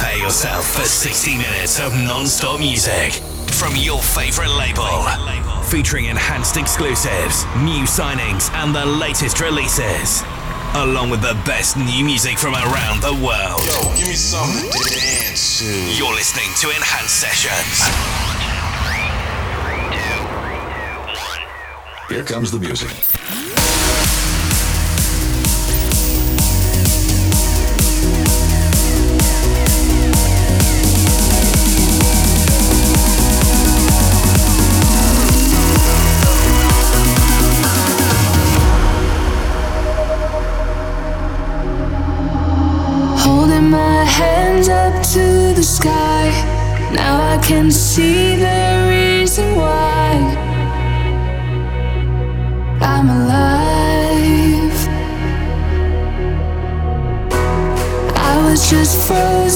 Prepare yourself for 60 minutes of non-stop music from your favorite label, featuring enhanced exclusives, new signings, and the latest releases, along with the best new music from around the world. Yo, give me something to dance to. You're listening to Enhanced Sessions. Here comes the music. sky. Now I can see the reason why I'm alive. I was just frozen.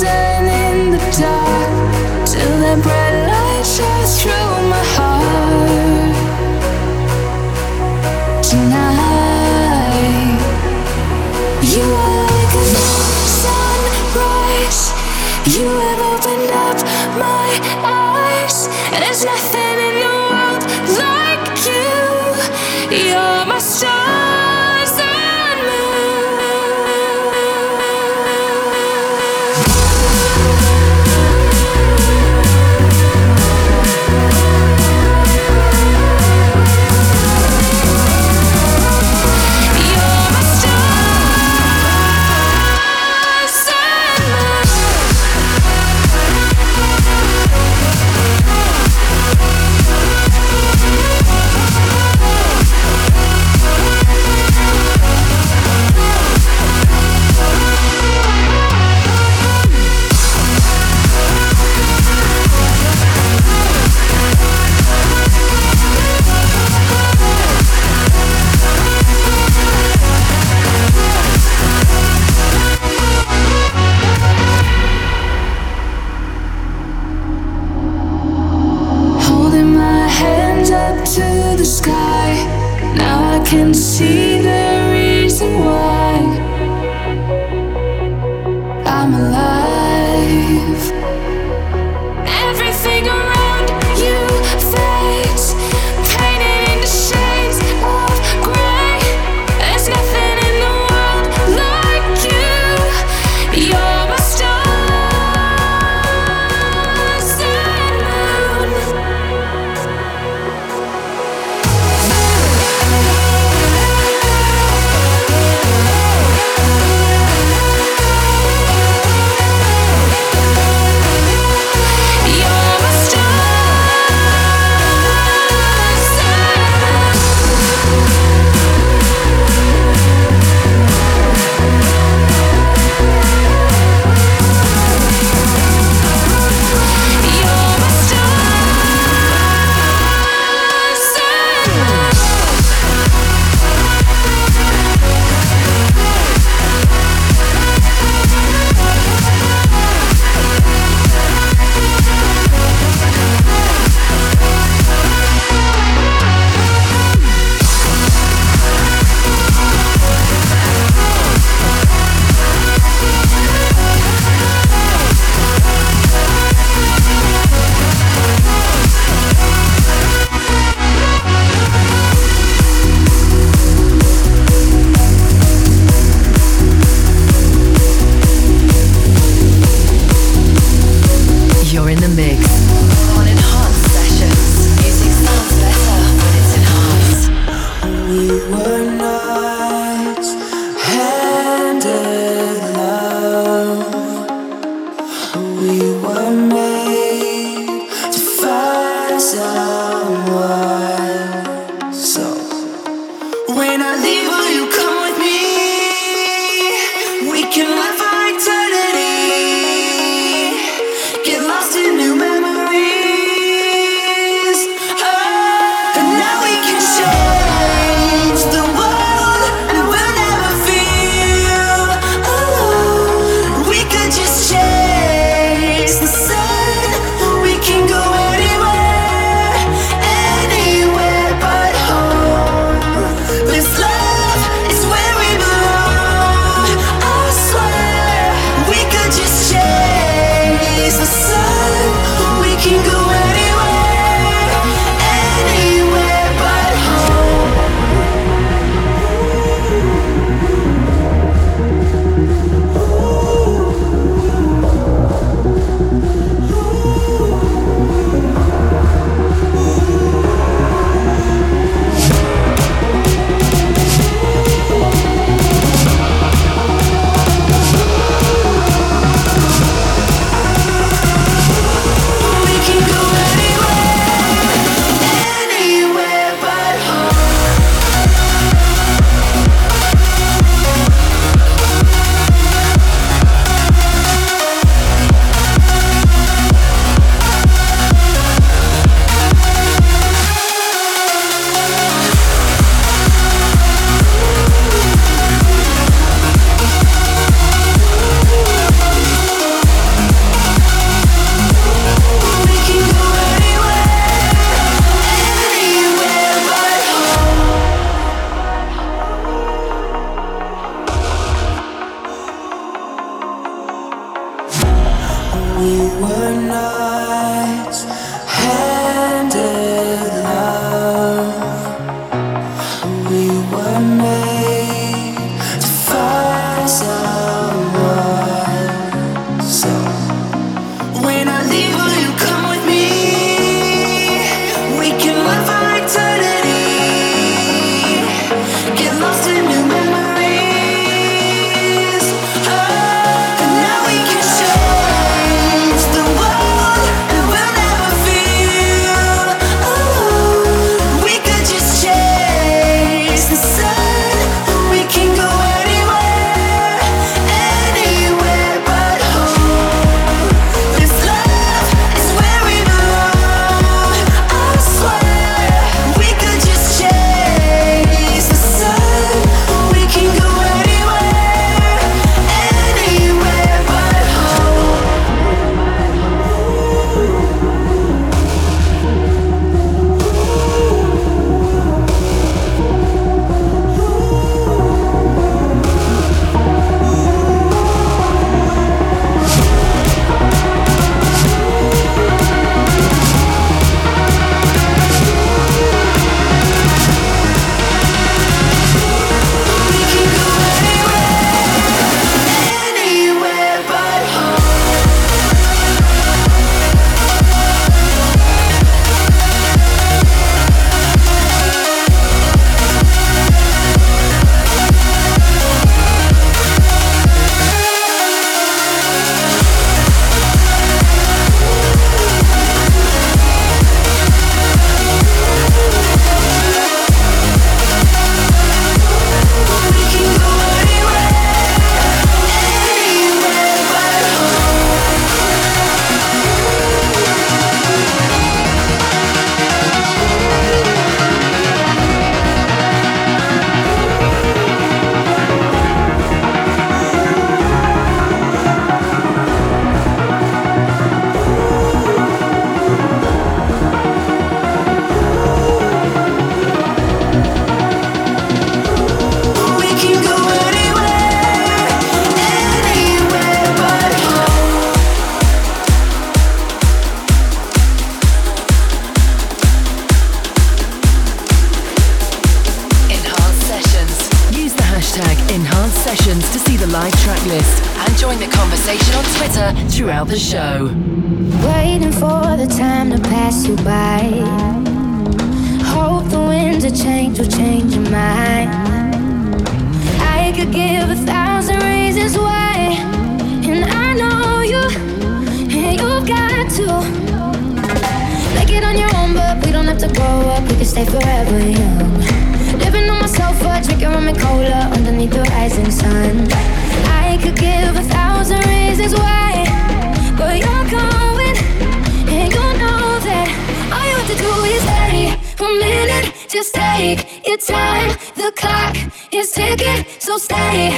take your time. The clock is ticking, so stay.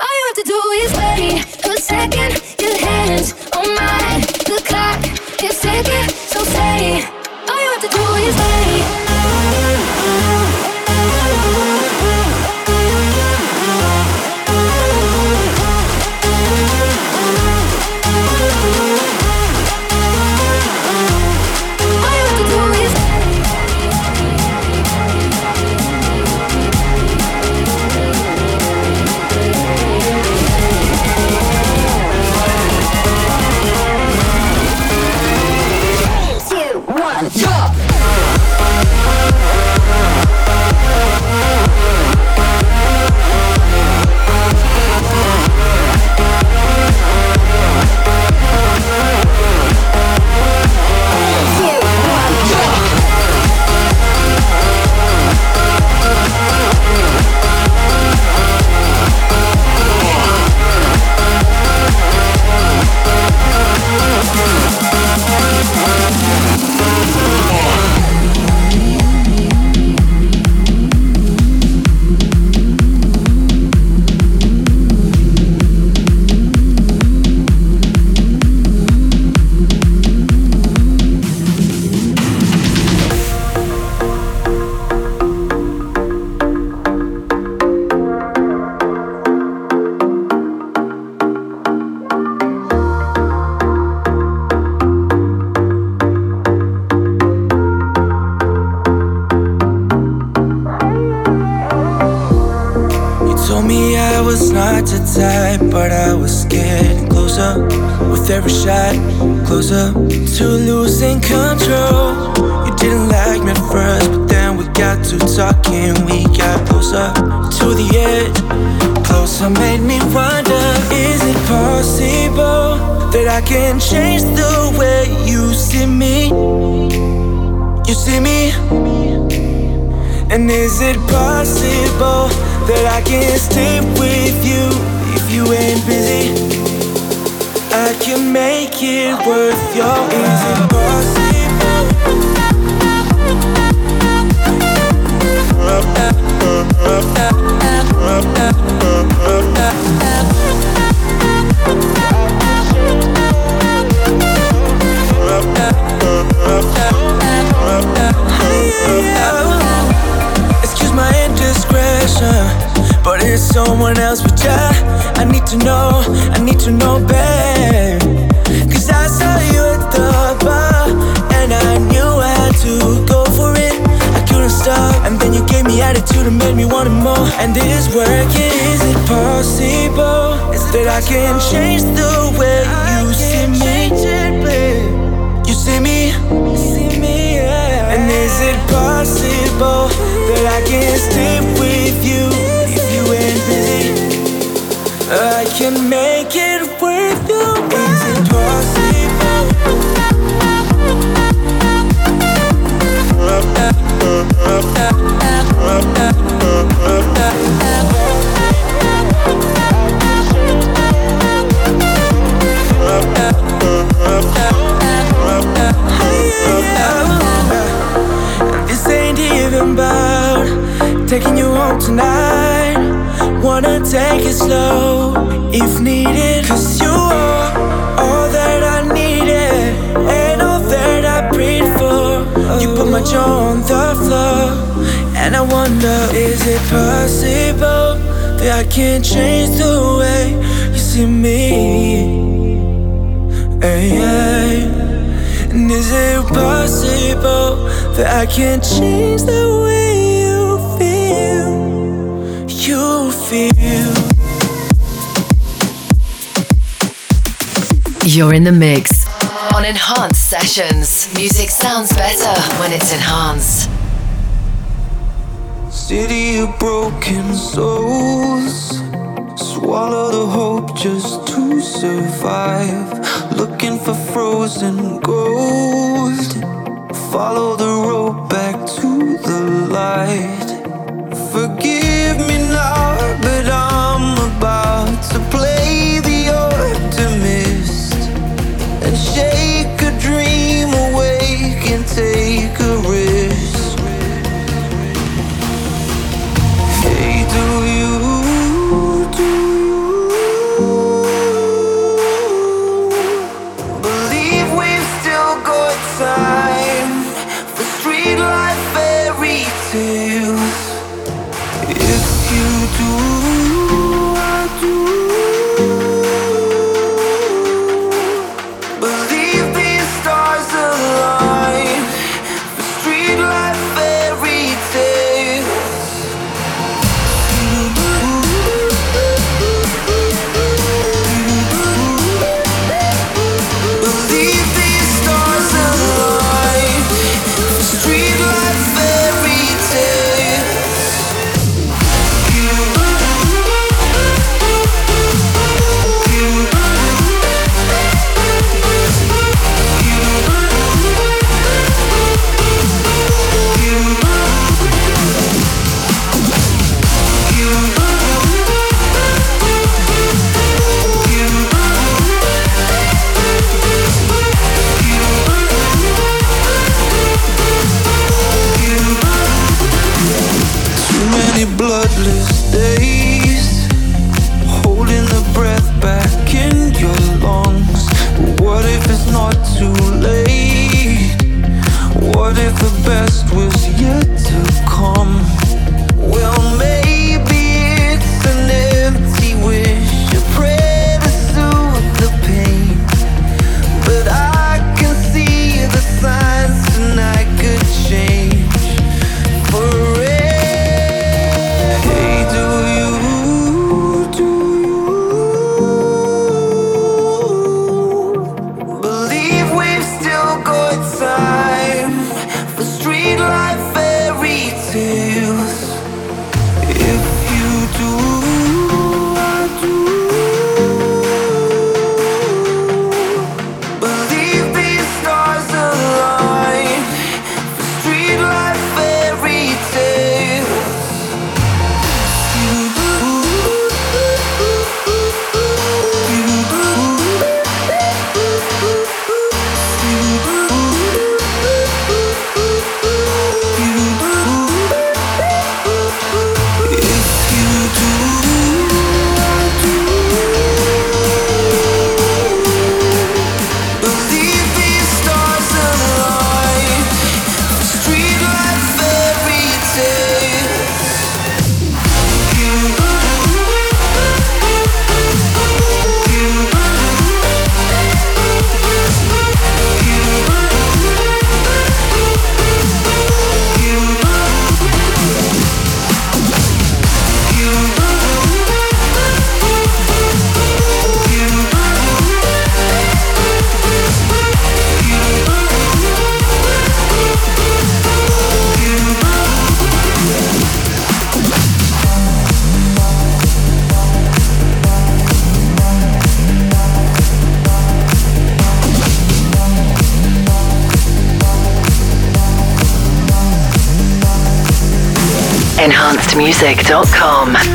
All you have to do is wait a second. Your hands hard to type, but I was getting closer with every shot, closer to losing control. You didn't like me at first, but then we got to talking, we got closer to the edge. Closer made me wonder, is it possible that I can change the way you see me? You see me? And is it possible that I can stay with you if you ain't busy? I can make it worth your Is it possible? My indiscretion, but it's someone else. But yeah, I need to know, I need to know, babe. Cause I saw you at the bar, and I knew I had to go for it. I couldn't stop, and then you gave me attitude and made me want it more. And it is working. Is it possible is it that I can change the way you see me you see me? You see me? And is it possible that I can stay with you if you ain't busy? I can make it worth you. Is it possible? Tonight. Wanna take it slow if needed. Cause you are all that I needed and all that I prayed for. You put my jaw on the floor, and I wonder is it possible that I can't change the way you see me? Hey, hey. And is it possible that I can change the way feel. You're in the mix on Enhanced Sessions. Music sounds better when it's enhanced. City of broken souls. Swallow the hope just to survive. Looking for frozen gold. Follow the road back to the light. Forgive me now, but I'm about to play the optimist and shake a dream awake and take music.com.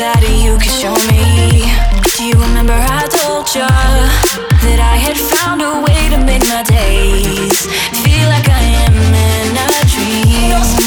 that you could show me. Do you remember I told ya that I had found a way to make my days feel like I am in a dream?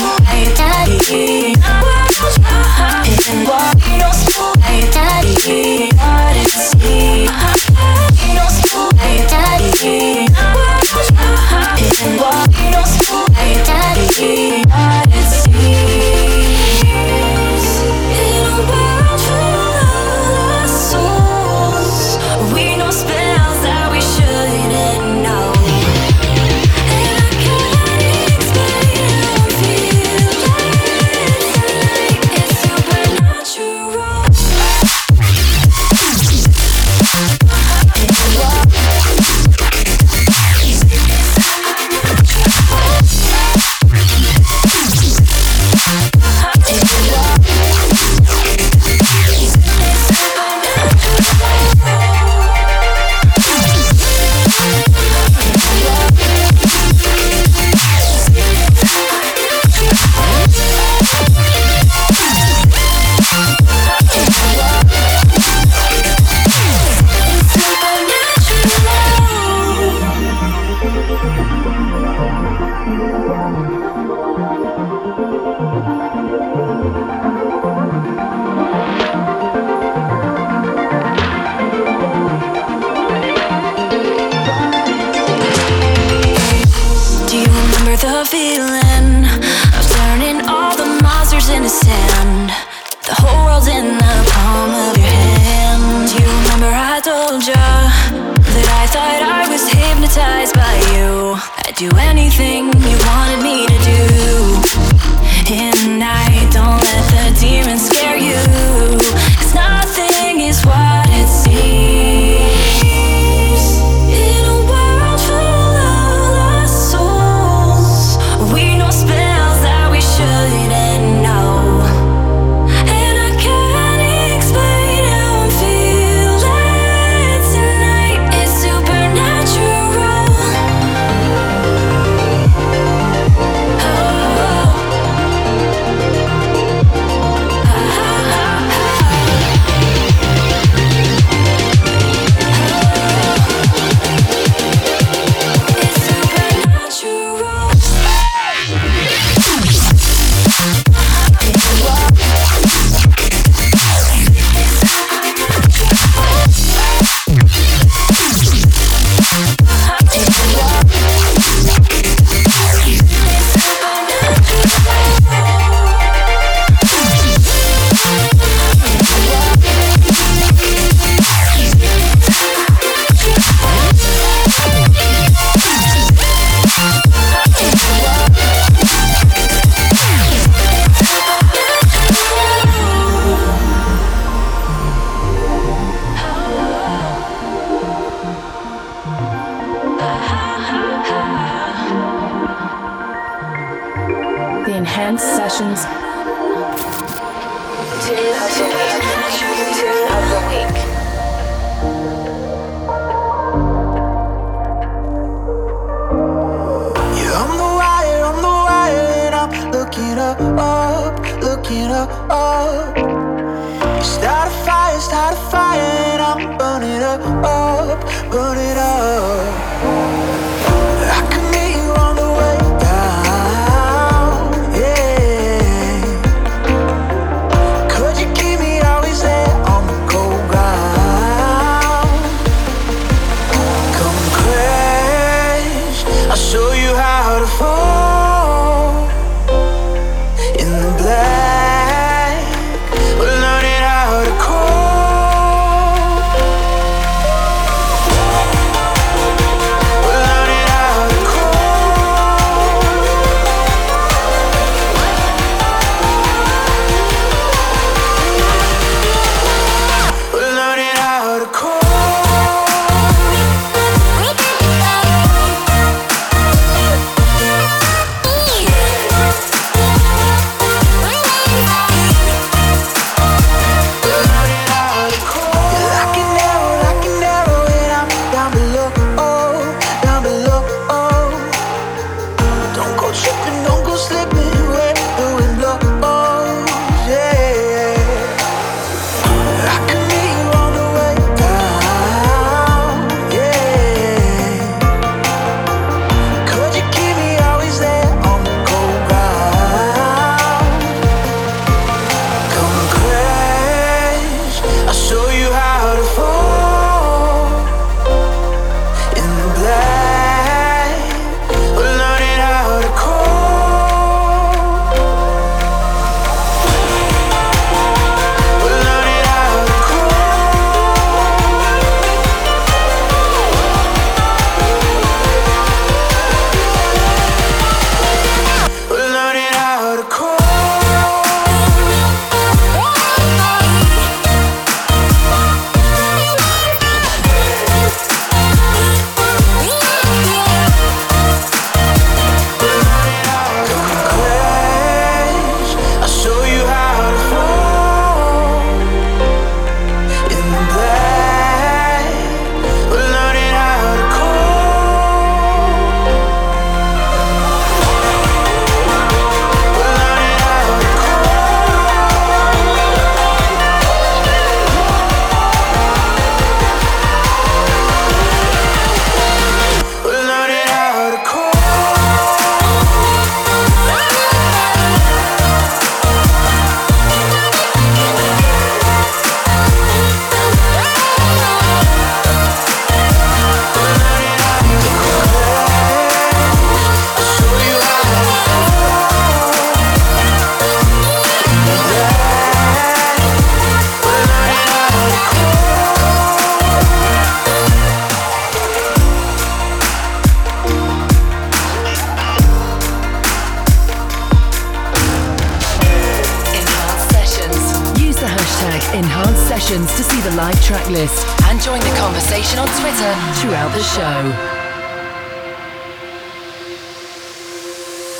Do anything you wanted me to sessions. Yeah, I'm the wire, I'm the wire, and I'm looking up, up, looking up, up. You start a fire, start a fire, and I'm burning up, up, burning up.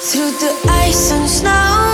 Through the ice and snow,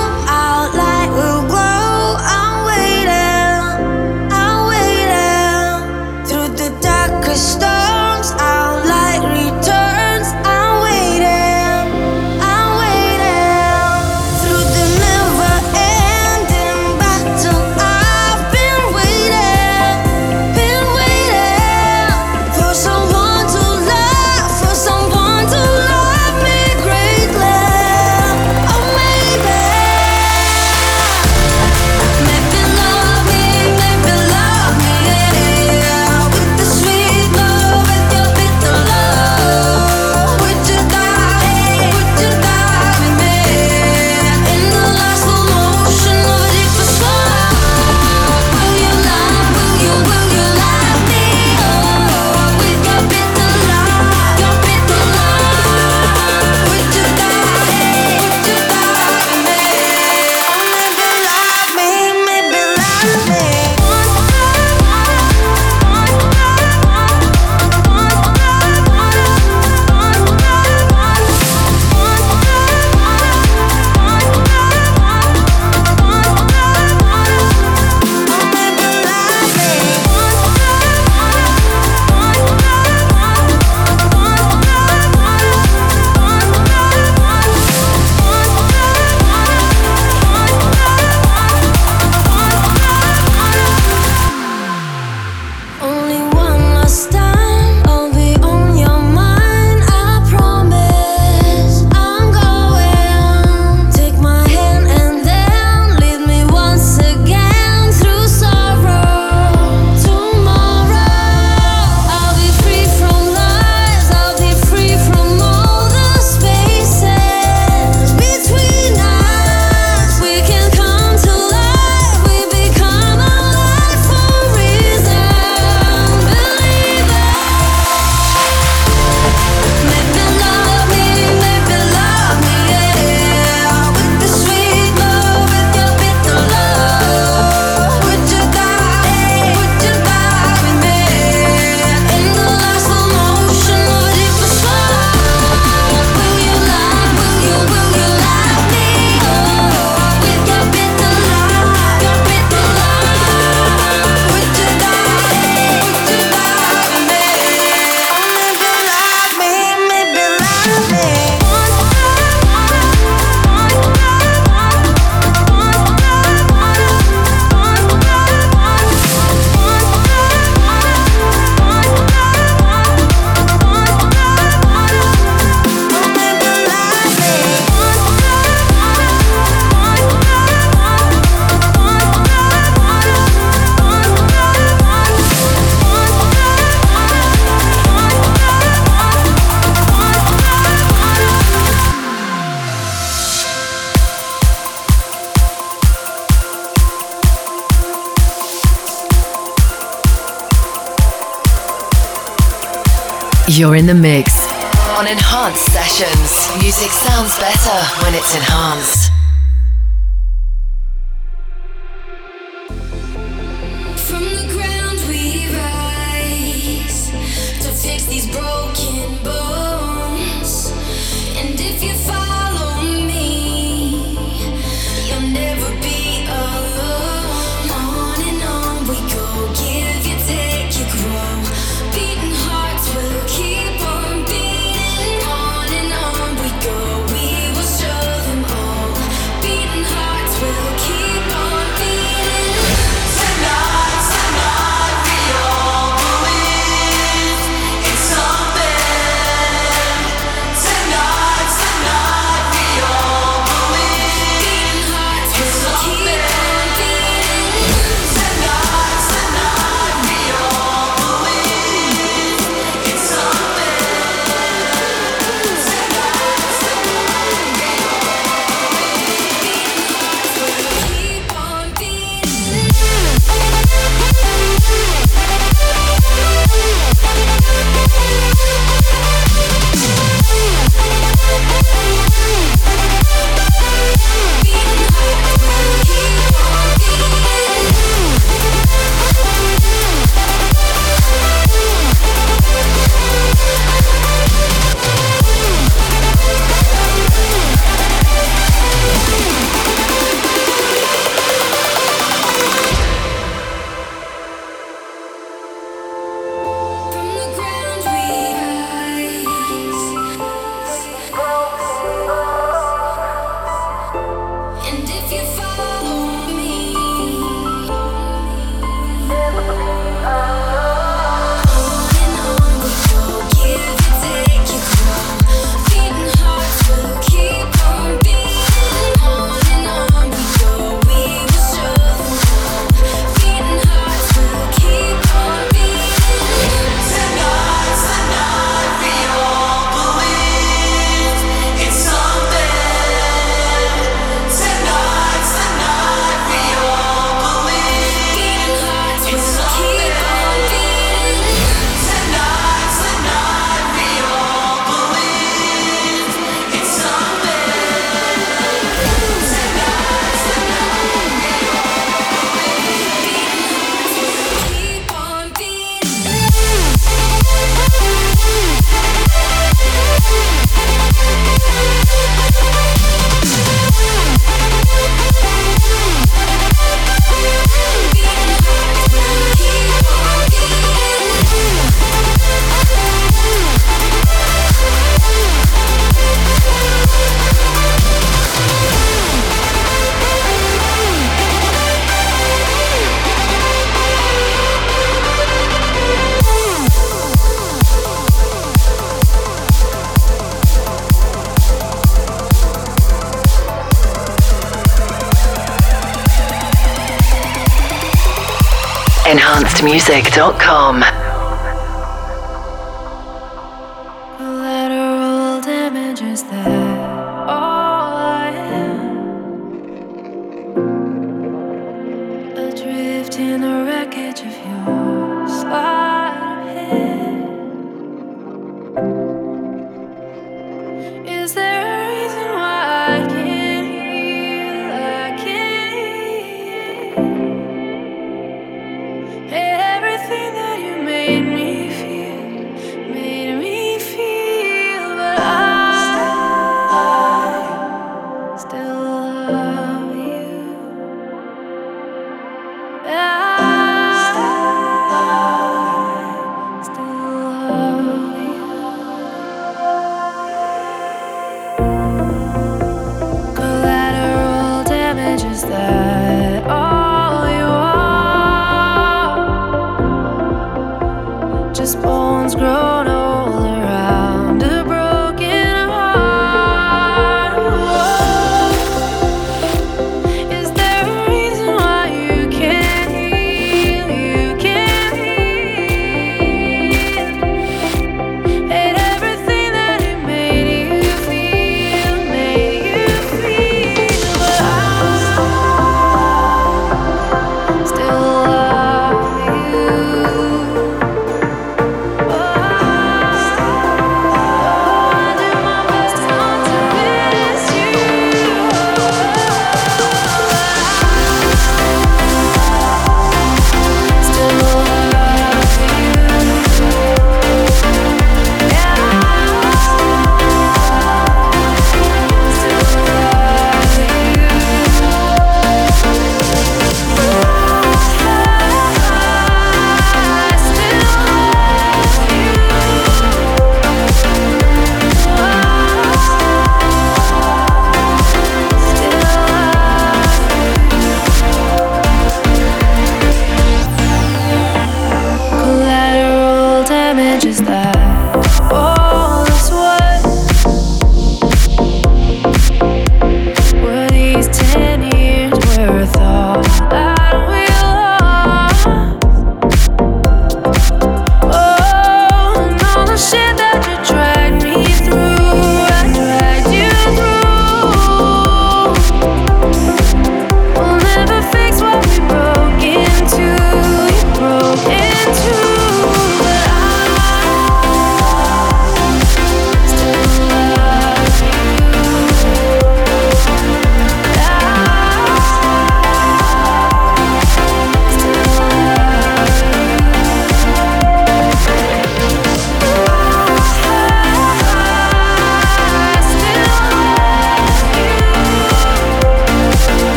Enhancedmusic.com.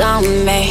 on me.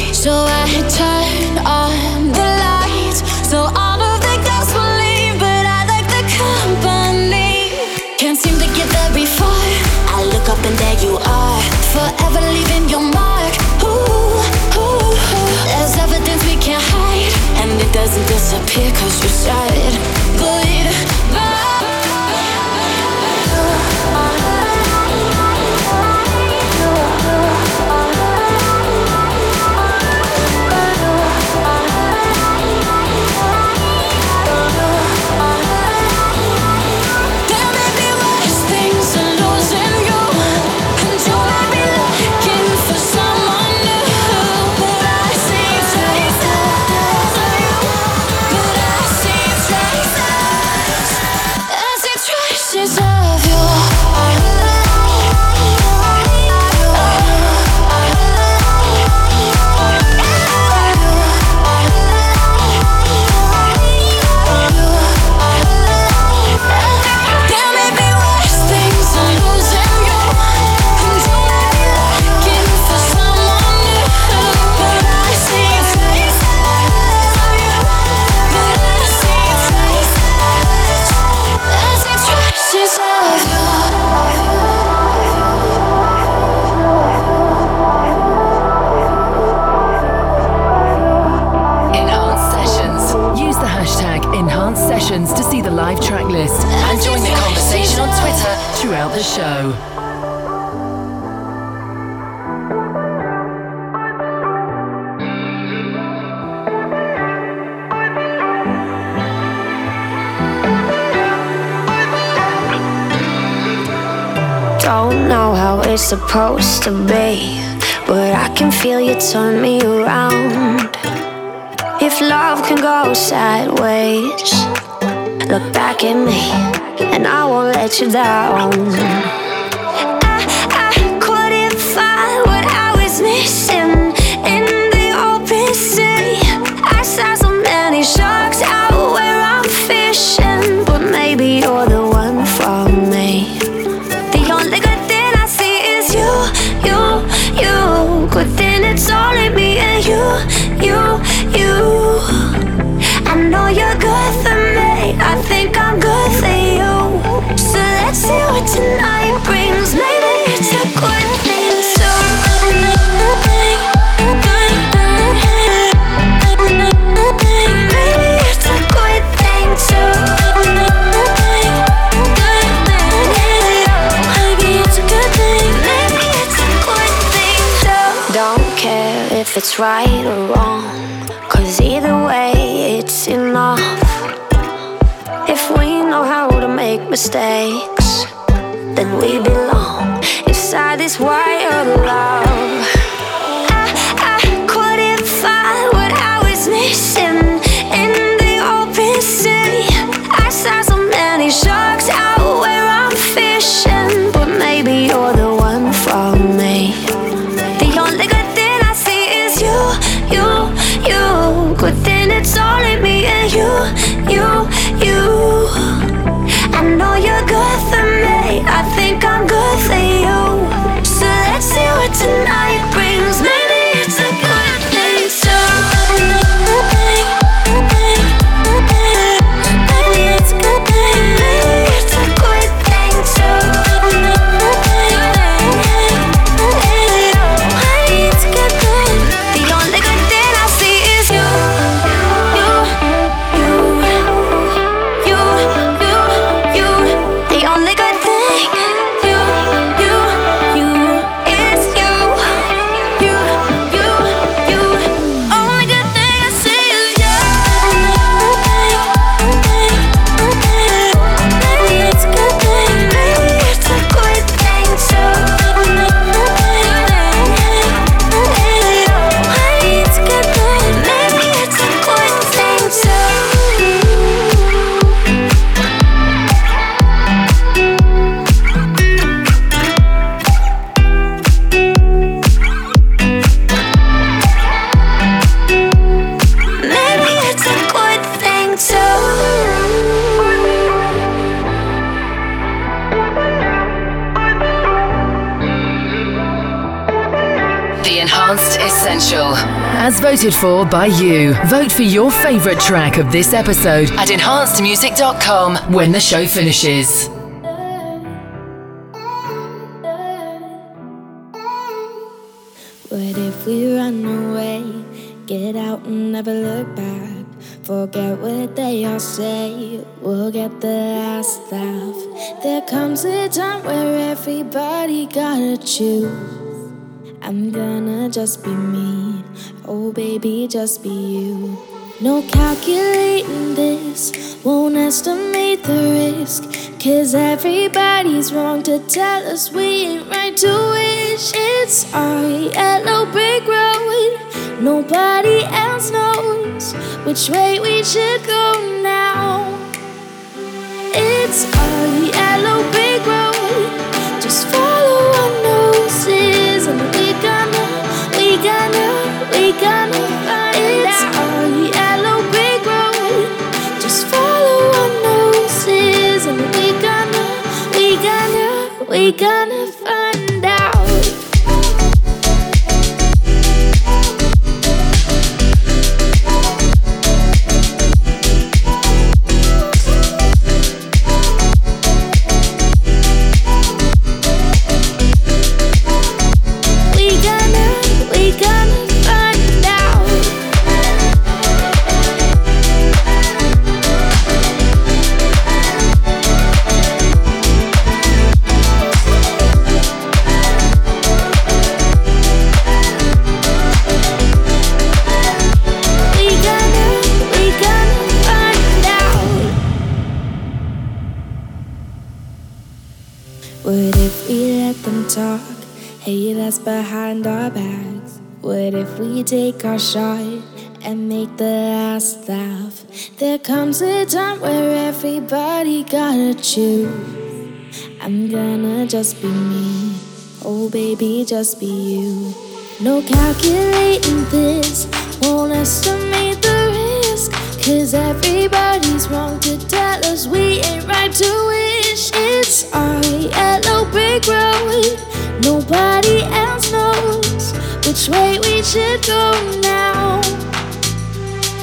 options to see the live track list and join the conversation on Twitter throughout the show. don't know how it's supposed to be, but I can feel you turn me around. If love can go sideways, Look back at me, and I won't let you down. right or wrong. Cause either way, it's enough. If we know how to make mistakes, then we believe. Voted for by you. Vote for your favourite track of this episode at enhancedmusic.com when the show finishes. What if we run away? Get out and never look back. Forget what they all say. We'll get the last laugh. There comes a time where everybody gotta choose. I'm gonna just be me. Oh, baby, just be you. No calculating this, won't estimate the risk. Cause everybody's wrong to tell us we ain't right to wish. It's our yellow brick road. Nobody else knows which way we should go now. It's our yellow brick road. Just we it's yellow brick road. Just follow our noses, and we gonna, we gonna, we gonna find take our shot and make the last laugh? There comes a time where everybody gotta choose. I'm gonna just be me. Oh, baby, just be you. No calculating this, won't estimate the risk. Cause everybody's wrong to tell us we ain't right to wish. It's our yellow brick road. Nobody else knows which way we should go now.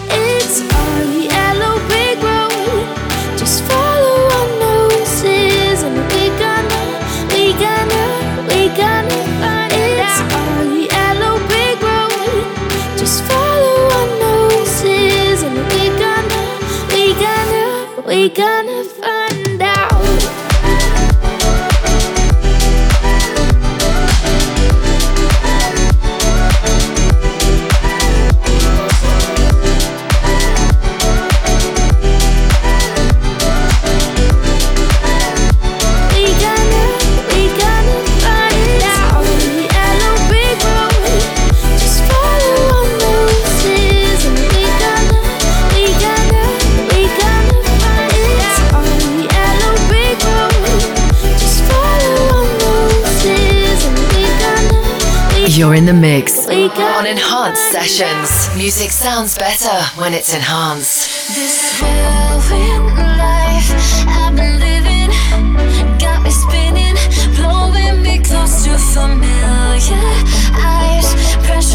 It's our yellow brick road. Just follow our noses, and we gonna, we gonna, we gonna find it's our yellow brick road. Just follow our noses, and we gonna, we gonna, we gonna in the mix on enhanced sessions. Music sounds better when it's enhanced. This life I've been living got me spinning, blowing me close to familiar eyes. Pressure